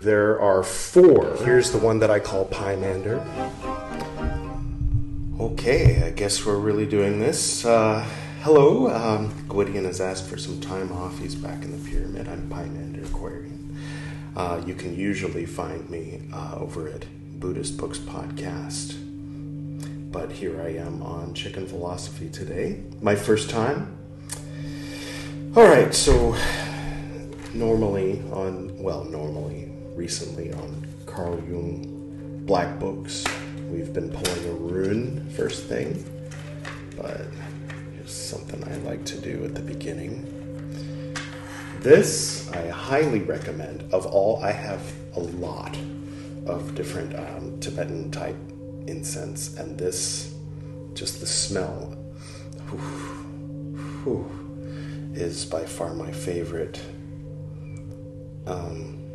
There are four. Here's the one that I call Pymander. Okay, I guess we're really doing this. Uh, hello, um, Gwydion has asked for some time off. He's back in the pyramid. I'm Pymander Aquarian. Uh, you can usually find me uh, over at Buddhist Books Podcast. But here I am on Chicken Philosophy today. My first time. All right, so normally on, well, normally, recently on Carl Jung Black Books, we've been pulling a rune first thing, but it's something I like to do at the beginning. This I highly recommend. Of all, I have a lot of different um, Tibetan type incense, and this, just the smell, whew, whew, is by far my favorite. Um,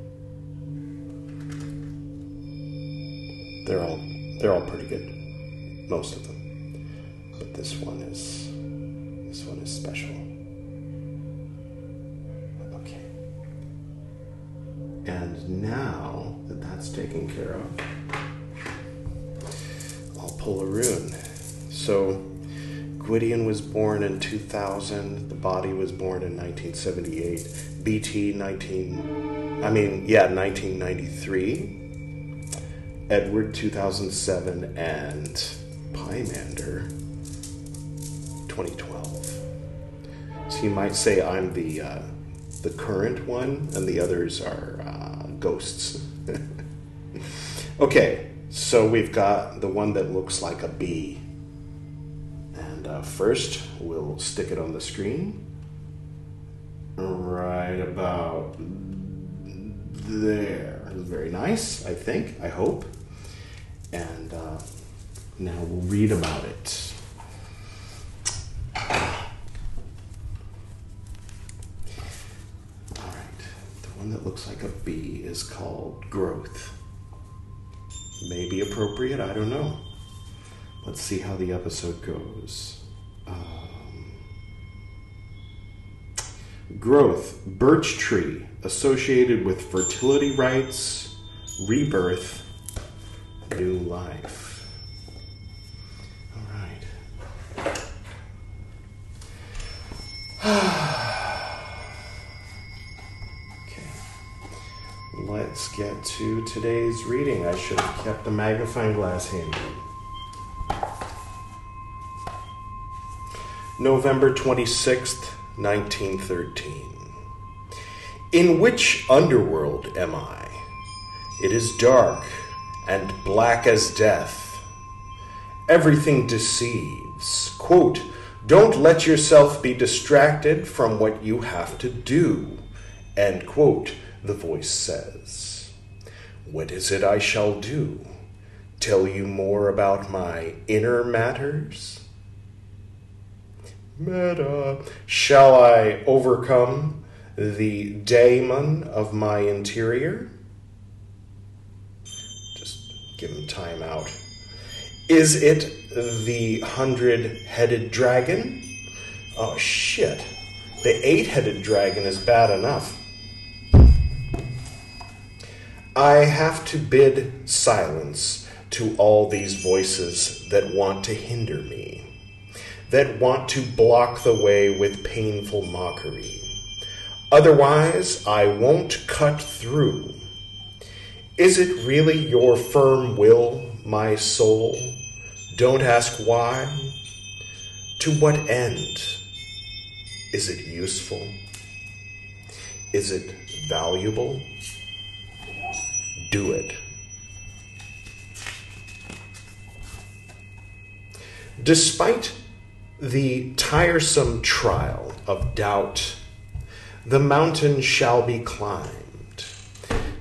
they're all they're all pretty good, most of them, but this one is this one is special. Okay, and now that that's taken care of, I'll pull a rune. So. Gwydion was born in 2000. The body was born in 1978. BT 19. I mean, yeah, 1993. Edward 2007 and Pymander 2012. So you might say I'm the uh, the current one, and the others are uh, ghosts. okay, so we've got the one that looks like a bee. And uh, first, we'll stick it on the screen. Right about there. Very nice, I think, I hope. And uh, now we'll read about it. All right, the one that looks like a bee is called growth. May be appropriate, I don't know. Let's see how the episode goes. Um, growth, birch tree, associated with fertility rites, rebirth, new life. All right. okay. Let's get to today's reading. I should have kept the magnifying glass handy. November 26th, 1913. In which underworld am I? It is dark and black as death. Everything deceives. Quote, Don't let yourself be distracted from what you have to do. End quote, the voice says. What is it I shall do? Tell you more about my inner matters? Meta. Shall I overcome the daemon of my interior? Give him time out. Is it the hundred headed dragon? Oh shit. The eight headed dragon is bad enough. I have to bid silence to all these voices that want to hinder me that want to block the way with painful mockery. Otherwise, I won't cut through. Is it really your firm will, my soul? Don't ask why. To what end? Is it useful? Is it valuable? Do it. Despite the tiresome trial of doubt, the mountain shall be climbed.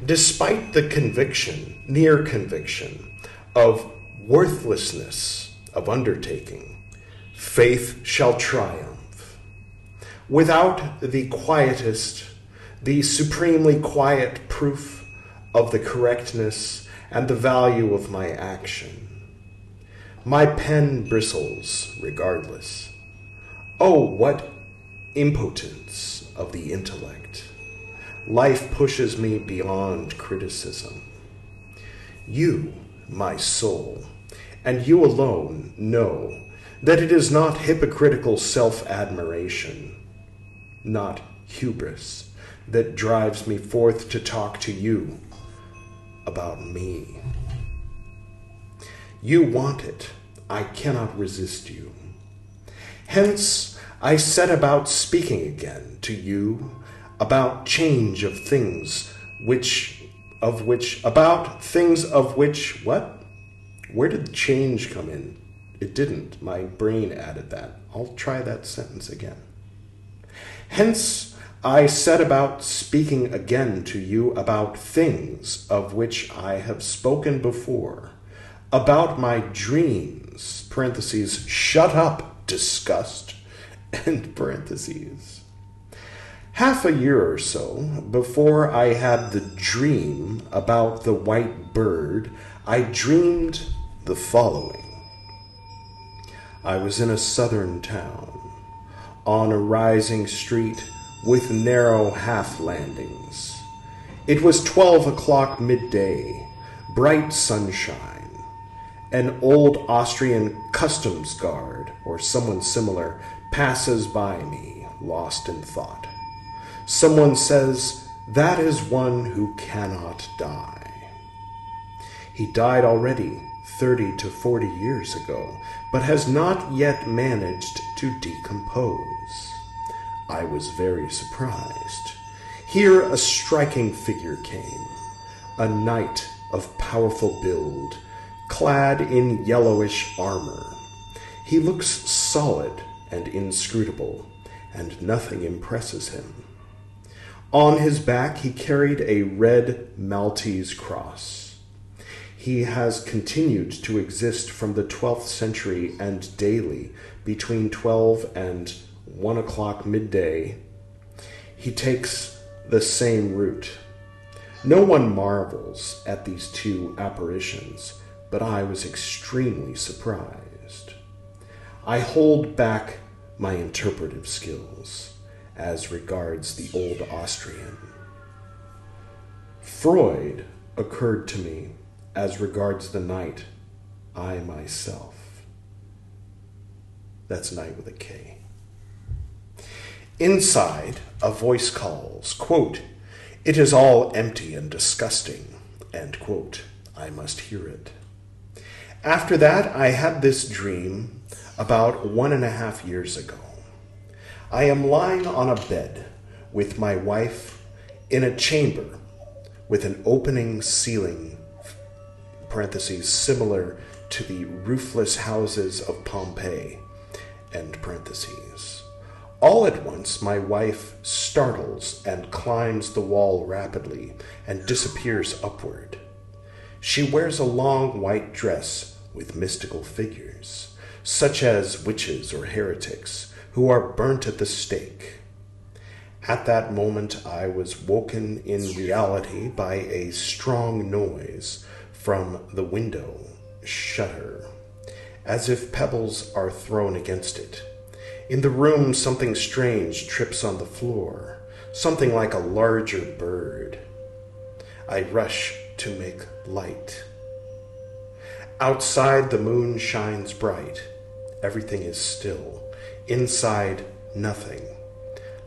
Despite the conviction, near conviction, of worthlessness of undertaking, faith shall triumph. Without the quietest, the supremely quiet proof of the correctness and the value of my action, my pen bristles regardless. Oh, what impotence of the intellect! Life pushes me beyond criticism. You, my soul, and you alone know that it is not hypocritical self admiration, not hubris, that drives me forth to talk to you about me. You want it. I cannot resist you. Hence, I set about speaking again to you about change of things which of which about things of which what? Where did change come in? It didn't. My brain added that. I'll try that sentence again. Hence i set about speaking again to you about things of which i have spoken before about my dreams parentheses shut up disgust end parentheses half a year or so before I had the dream about the white bird, I dreamed the following. I was in a southern town, on a rising street with narrow half landings. It was twelve o'clock midday, bright sunshine. An old Austrian customs guard, or someone similar, passes by me, lost in thought. Someone says, That is one who cannot die. He died already 30 to 40 years ago, but has not yet managed to decompose. I was very surprised. Here a striking figure came, a knight of powerful build, clad in yellowish armor. He looks solid and inscrutable, and nothing impresses him. On his back, he carried a red Maltese cross. He has continued to exist from the 12th century and daily between 12 and 1 o'clock midday. He takes the same route. No one marvels at these two apparitions, but I was extremely surprised. I hold back my interpretive skills as regards the old Austrian. Freud occurred to me as regards the knight I myself. That's night with a K. Inside, a voice calls, quote, It is all empty and disgusting, end quote. I must hear it. After that, I had this dream about one and a half years ago. I am lying on a bed with my wife in a chamber with an opening ceiling, parentheses, similar to the roofless houses of Pompeii, end parentheses. All at once, my wife startles and climbs the wall rapidly and disappears upward. She wears a long white dress with mystical figures, such as witches or heretics who are burnt at the stake. At that moment, I was woken in reality by a strong noise from the window shutter, as if pebbles are thrown against it. In the room, something strange trips on the floor, something like a larger bird. I rush to make light. Outside, the moon shines bright. Everything is still. Inside, nothing.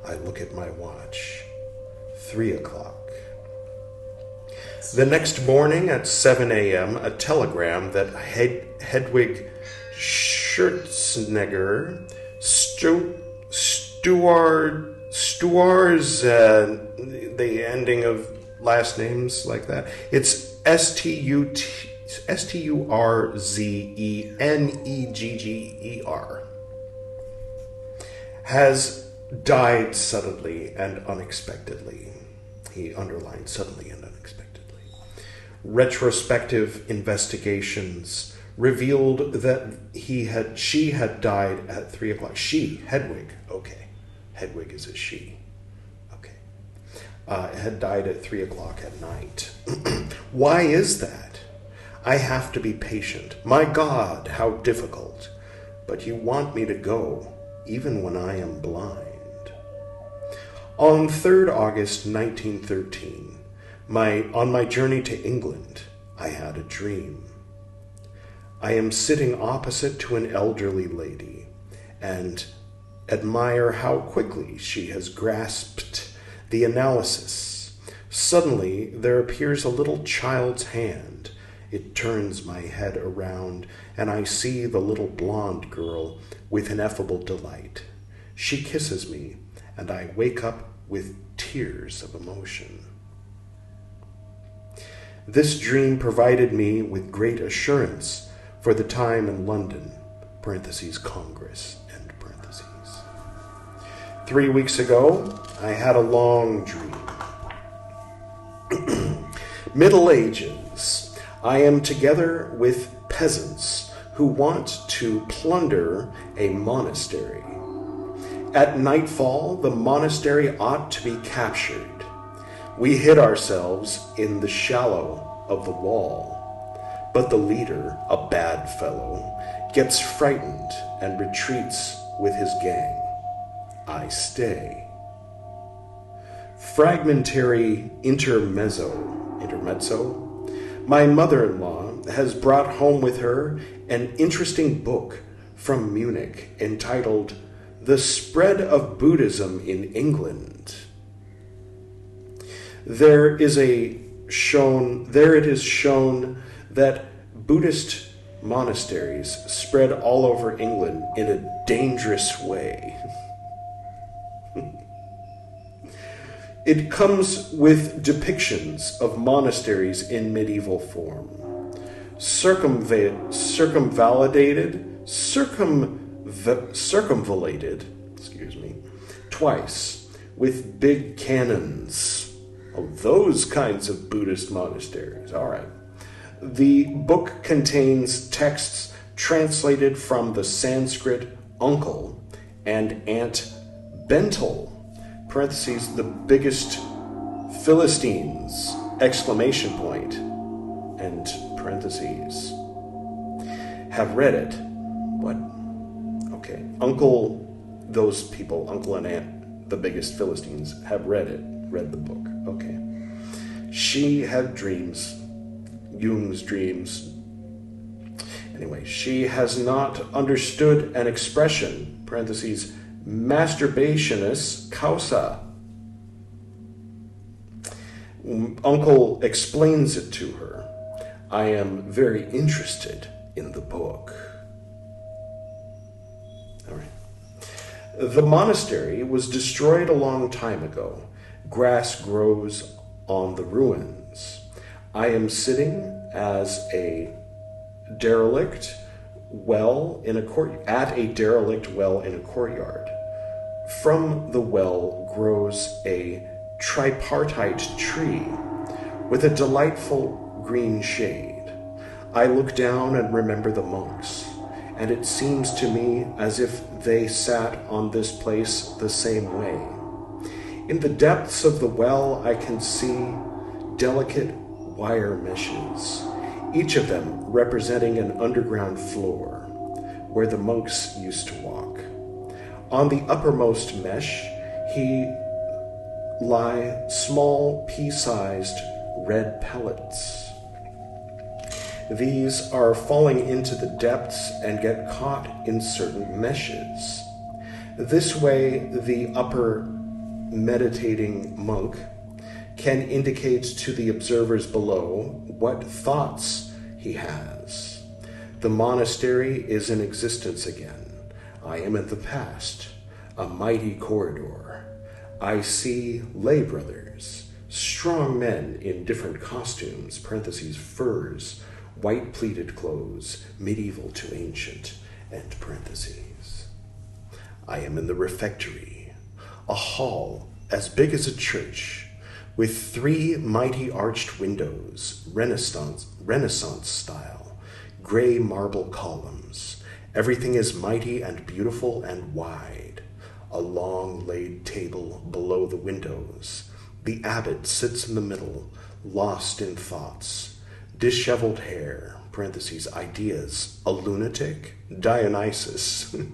I look at my watch. Three o'clock. The next morning at 7 a.m., a telegram that Hed- Hedwig Scherzenegger, Stu- Stuart, Stuars, uh, the ending of last names like that. It's S T U T S T U R Z E N E G G E R has died suddenly and unexpectedly. He underlined suddenly and unexpectedly. Retrospective investigations revealed that he had she had died at three o'clock. She, Hedwig, okay. Hedwig is a she. Okay. Uh, had died at three o'clock at night. Why is that? I have to be patient. My God, how difficult. But you want me to go even when I am blind. On 3rd August 1913, my, on my journey to England, I had a dream. I am sitting opposite to an elderly lady and admire how quickly she has grasped the analysis. Suddenly, there appears a little child's hand. It turns my head around, and I see the little blonde girl with ineffable delight. She kisses me, and I wake up with tears of emotion. This dream provided me with great assurance for the time in London, parentheses, Congress, end parentheses. Three weeks ago, I had a long dream. Middle Ages. I am together with peasants who want to plunder a monastery. At nightfall, the monastery ought to be captured. We hid ourselves in the shallow of the wall. But the leader, a bad fellow, gets frightened and retreats with his gang. I stay. Fragmentary intermezzo, intermezzo. My mother in law has brought home with her an interesting book from Munich entitled The Spread of Buddhism in England. There is a shown there it is shown that Buddhist monasteries spread all over England in a dangerous way. it comes with depictions of monasteries in medieval form, circumva- circumvalidated, circum, circumvallated, excuse me, twice with big cannons. Oh, those kinds of Buddhist monasteries. All right. The book contains texts translated from the Sanskrit uncle and aunt Bentel, parentheses, the biggest Philistines, exclamation point, and parentheses, have read it. What? Okay. Uncle, those people, uncle and aunt, the biggest Philistines, have read it, read the book. Okay. She had dreams Jung's dreams. Anyway, she has not understood an expression, parentheses, masturbationis causa. Uncle explains it to her. I am very interested in the book. All right. The monastery was destroyed a long time ago. Grass grows on the ruins. I am sitting as a derelict well in a court at a derelict well in a courtyard. From the well grows a tripartite tree with a delightful green shade. I look down and remember the monks, and it seems to me as if they sat on this place the same way. In the depths of the well, I can see delicate wire meshes, each of them representing an underground floor where the monks used to walk. On the uppermost mesh, he lie small pea sized red pellets. These are falling into the depths and get caught in certain meshes. This way, the upper meditating monk can indicate to the observers below what thoughts he has. The monastery is in existence again. I am in the past, a mighty corridor. I see lay brothers, strong men in different costumes, parentheses, furs, white pleated clothes, medieval to ancient, end parentheses. I am in the refectory, a hall as big as a church with three mighty arched windows, Renaissance, Renaissance style, gray marble columns. Everything is mighty and beautiful and wide. A long laid table below the windows. The abbot sits in the middle, lost in thoughts. Disheveled hair, parentheses, ideas, a lunatic, Dionysus.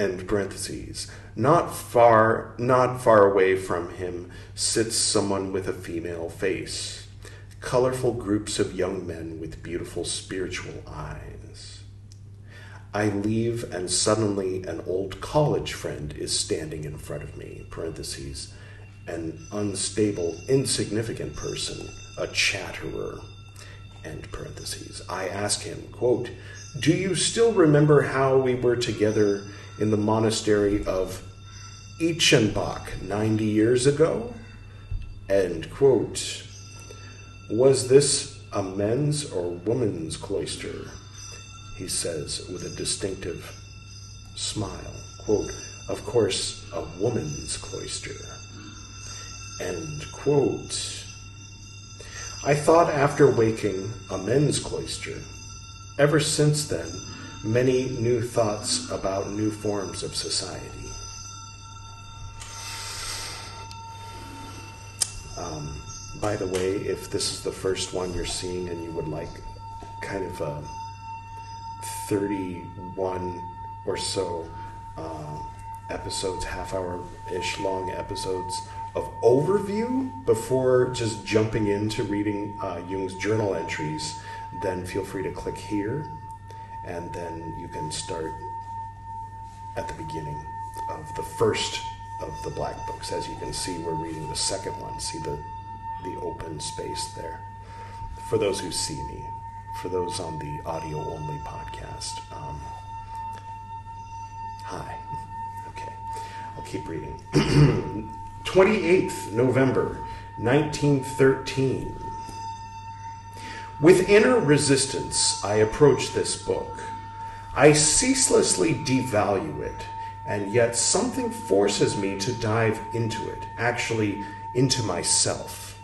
end parentheses. Not far, not far away from him sits someone with a female face. Colorful groups of young men with beautiful spiritual eyes. I leave, and suddenly an old college friend is standing in front of me. Parentheses. An unstable, insignificant person, a chatterer. End parentheses. I ask him, quote, Do you still remember how we were together in the monastery of Eichenbach 90 years ago? End quote. Was this a men's or woman's cloister? He says with a distinctive smile. Quote, of course, a woman's cloister. End quote. I thought after waking a men's cloister. Ever since then, many new thoughts about new forms of society. Um, by the way, if this is the first one you're seeing and you would like kind of a 31 or so uh, episodes, half hour ish long episodes of overview before just jumping into reading uh, Jung's journal entries, then feel free to click here and then you can start at the beginning of the first of the black books. As you can see, we're reading the second one. See the the open space there. For those who see me, for those on the audio only podcast, um, hi. Okay, I'll keep reading. 28th November 1913. With inner resistance, I approach this book. I ceaselessly devalue it, and yet something forces me to dive into it, actually, into myself.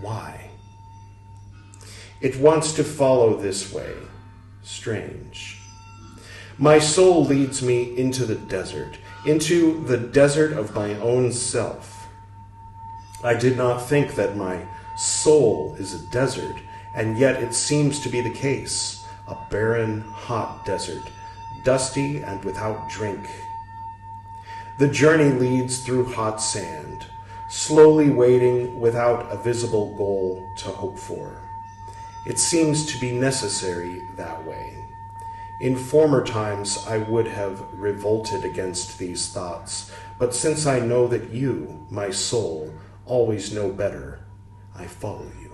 Why? It wants to follow this way. Strange. My soul leads me into the desert, into the desert of my own self. I did not think that my soul is a desert and yet it seems to be the case a barren, hot desert, dusty and without drink. The journey leads through hot sand, slowly wading without a visible goal to hope for. It seems to be necessary that way. In former times, I would have revolted against these thoughts, but since I know that you, my soul, always know better, I follow you.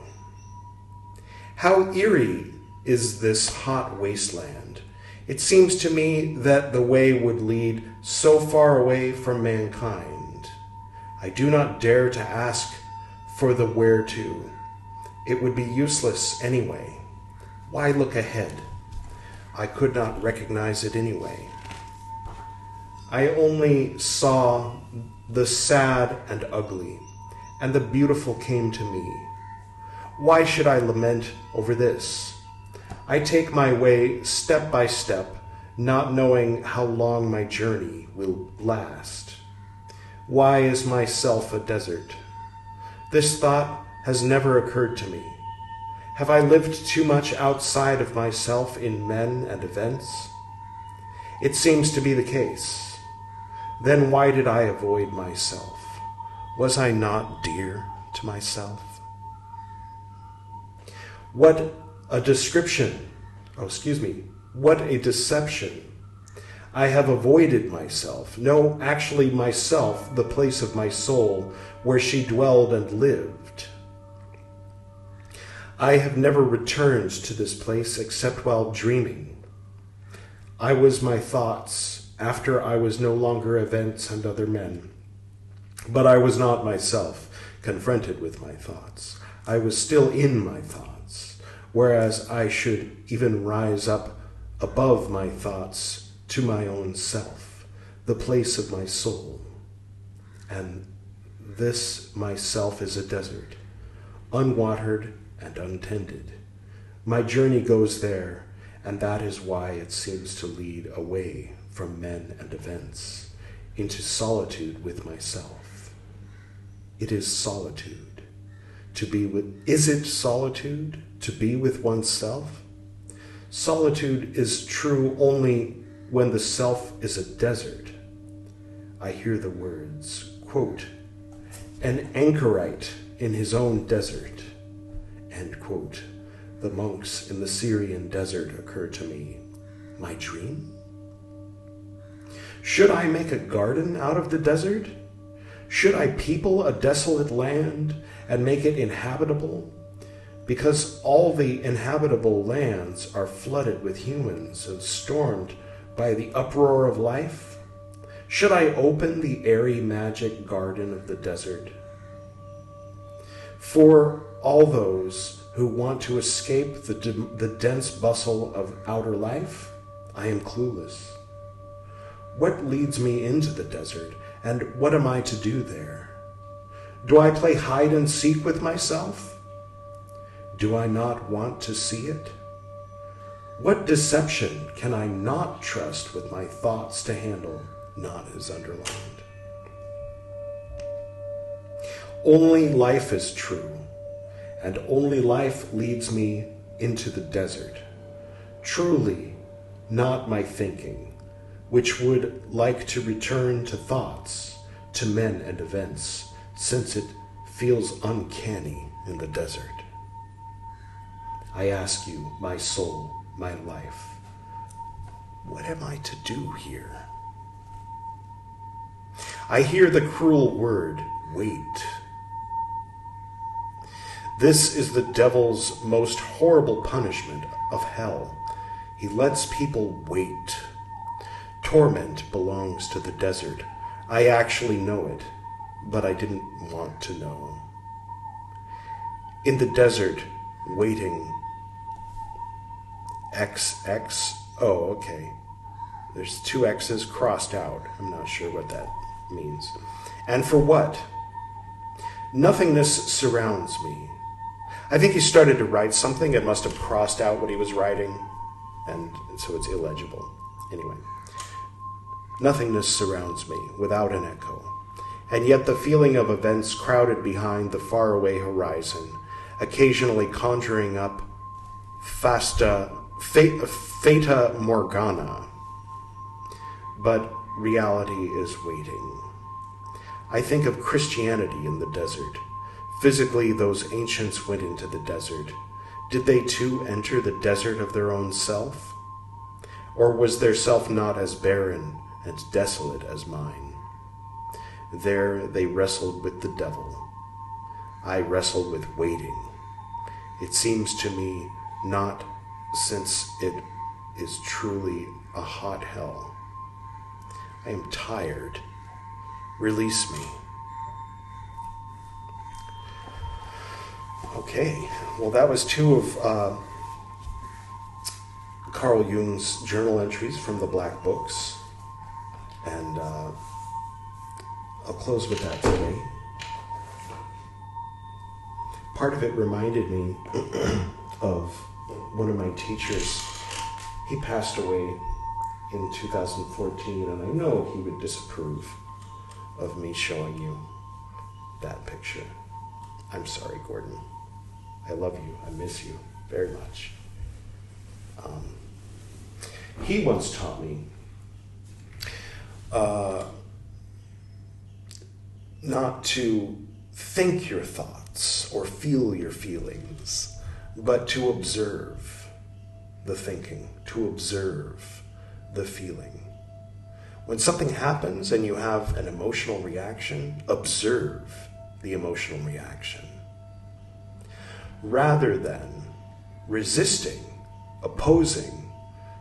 How eerie is this hot wasteland? It seems to me that the way would lead so far away from mankind. I do not dare to ask for the where to. It would be useless anyway. Why look ahead? I could not recognize it anyway. I only saw the sad and ugly, and the beautiful came to me. Why should I lament over this? I take my way step by step, not knowing how long my journey will last. Why is myself a desert? This thought has never occurred to me. Have I lived too much outside of myself in men and events? It seems to be the case. Then why did I avoid myself? Was I not dear to myself? What a description. Oh, excuse me. What a deception. I have avoided myself. No, actually, myself, the place of my soul, where she dwelled and lived. I have never returned to this place except while dreaming. I was my thoughts after I was no longer events and other men. But I was not myself, confronted with my thoughts. I was still in my thoughts whereas I should even rise up above my thoughts to my own self, the place of my soul. And this myself is a desert, unwatered and untended. My journey goes there, and that is why it seems to lead away from men and events into solitude with myself. It is solitude to be with. Is it solitude to be with oneself? Solitude is true only when the self is a desert. I hear the words, quote, an anchorite in his own desert, end quote. The monks in the Syrian desert occur to me. My dream? Should I make a garden out of the desert? Should I people a desolate land and make it inhabitable? Because all the inhabitable lands are flooded with humans and stormed by the uproar of life? Should I open the airy magic garden of the desert? For all those who want to escape the, the dense bustle of outer life, I am clueless. What leads me into the desert, and what am I to do there? Do I play hide and seek with myself? Do I not want to see it? What deception can I not trust with my thoughts to handle? Not as underlined. Only life is true, and only life leads me into the desert. Truly, not my thinking, which would like to return to thoughts, to men and events, since it feels uncanny in the desert. I ask you, my soul, my life, what am I to do here? I hear the cruel word, wait. This is the devil's most horrible punishment of hell. He lets people wait. Torment belongs to the desert. I actually know it, but I didn't want to know. In the desert, waiting. XX. Oh, okay. There's two X's crossed out. I'm not sure what that means. And for what? Nothingness surrounds me. I think he started to write something and must have crossed out what he was writing, and so it's illegible. Anyway, nothingness surrounds me without an echo, and yet the feeling of events crowded behind the faraway horizon, occasionally conjuring up fasta, fata morgana. But reality is waiting. I think of Christianity in the desert. Physically, those ancients went into the desert. Did they too enter the desert of their own self? Or was their self not as barren and desolate as mine? There they wrestled with the devil. I wrestled with waiting. It seems to me not since it is truly a hot hell. I am tired Release me. Okay, well, that was two of uh, Carl Jung's journal entries from the Black Books. And uh, I'll close with that today. Part of it reminded me of one of my teachers. He passed away in 2014, and I know he would disapprove of me showing you that picture. I'm sorry, Gordon. I love you. I miss you very much. Um, he once taught me uh, not to think your thoughts or feel your feelings, but to observe the thinking, to observe the feeling. When something happens and you have an emotional reaction, observe the emotional reaction. Rather than resisting, opposing,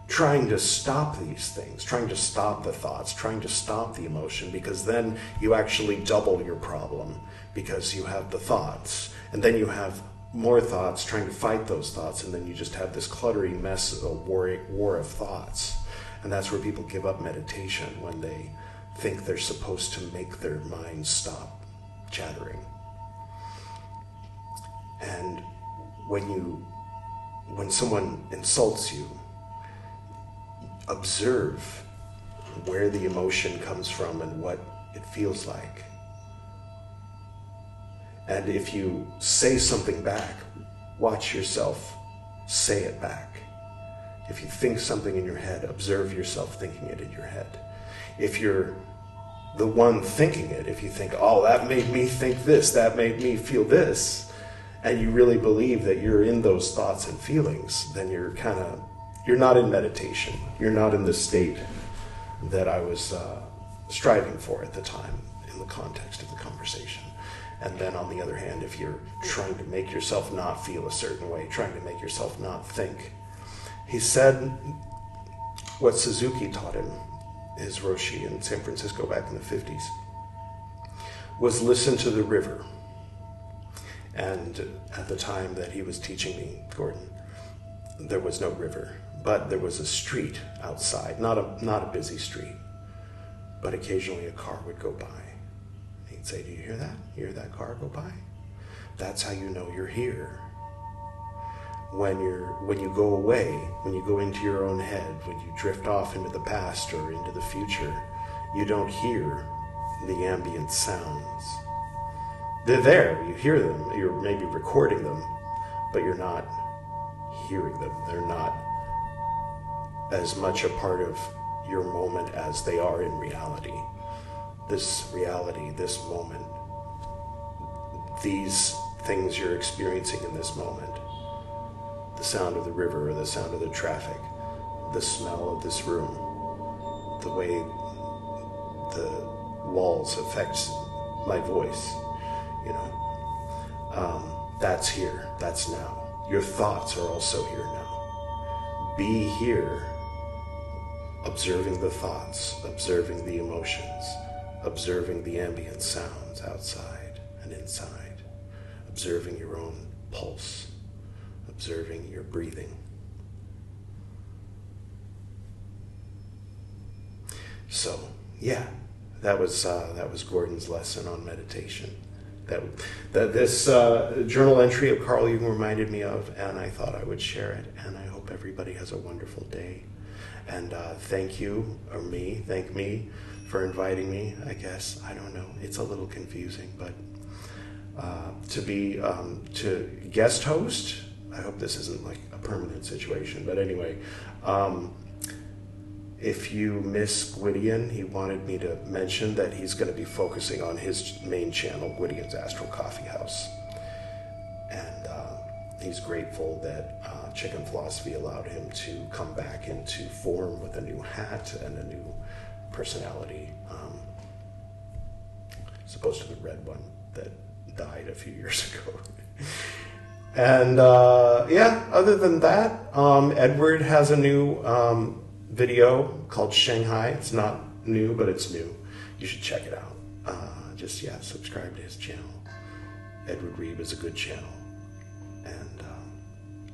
trying to stop these things, trying to stop the thoughts, trying to stop the emotion, because then you actually double your problem because you have the thoughts, and then you have more thoughts trying to fight those thoughts, and then you just have this cluttery mess, of a war, war of thoughts. And that's where people give up meditation when they think they're supposed to make their minds stop chattering. And when you when someone insults you, observe where the emotion comes from and what it feels like. And if you say something back, watch yourself say it back. If you think something in your head, observe yourself thinking it in your head. If you're the one thinking it, if you think, oh, that made me think this, that made me feel this, and you really believe that you're in those thoughts and feelings, then you're kind of, you're not in meditation. You're not in the state that I was uh, striving for at the time in the context of the conversation. And then on the other hand, if you're trying to make yourself not feel a certain way, trying to make yourself not think, he said what Suzuki taught him, his Roshi in San Francisco back in the 50s, was listen to the river. And at the time that he was teaching me, Gordon, there was no river, but there was a street outside, not a, not a busy street, but occasionally a car would go by. He'd say, Do you hear that? You hear that car go by? That's how you know you're here when you're when you go away, when you go into your own head, when you drift off into the past or into the future, you don't hear the ambient sounds. They're there, you hear them, you're maybe recording them, but you're not hearing them. They're not as much a part of your moment as they are in reality. This reality, this moment, these things you're experiencing in this moment the sound of the river the sound of the traffic, the smell of this room, the way the walls affects my voice, you know. Um, that's here, that's now. Your thoughts are also here now. Be here, observing the thoughts, observing the emotions, observing the ambient sounds outside and inside, observing your own pulse observing your breathing. So, yeah, that was uh, that was Gordon's lesson on meditation. That that this uh, journal entry of Carl Jung reminded me of, and I thought I would share it. And I hope everybody has a wonderful day. And uh, thank you, or me, thank me for inviting me. I guess I don't know. It's a little confusing, but uh, to be um, to guest host I hope this isn't like a permanent situation. But anyway, um, if you miss Gwydion, he wanted me to mention that he's going to be focusing on his main channel, Gwydion's Astral Coffee House. And uh, he's grateful that uh, Chicken Philosophy allowed him to come back into form with a new hat and a new personality, um, as opposed to the red one that died a few years ago. And uh, yeah, other than that, um, Edward has a new um, video called Shanghai. It's not new, but it's new. You should check it out. Uh, just, yeah, subscribe to his channel. Edward Reeb is a good channel. And um,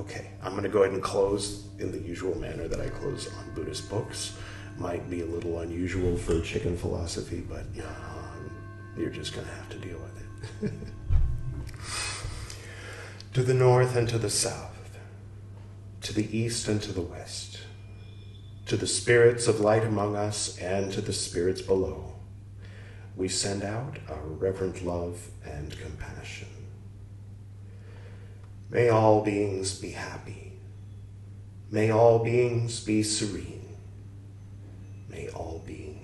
okay, I'm going to go ahead and close in the usual manner that I close on Buddhist books. Might be a little unusual for chicken philosophy, but yeah, you're just going to have to deal with it. to the north and to the south, to the east and to the west, to the spirits of light among us and to the spirits below, we send out our reverent love and compassion. May all beings be happy. May all beings be serene. May all beings be in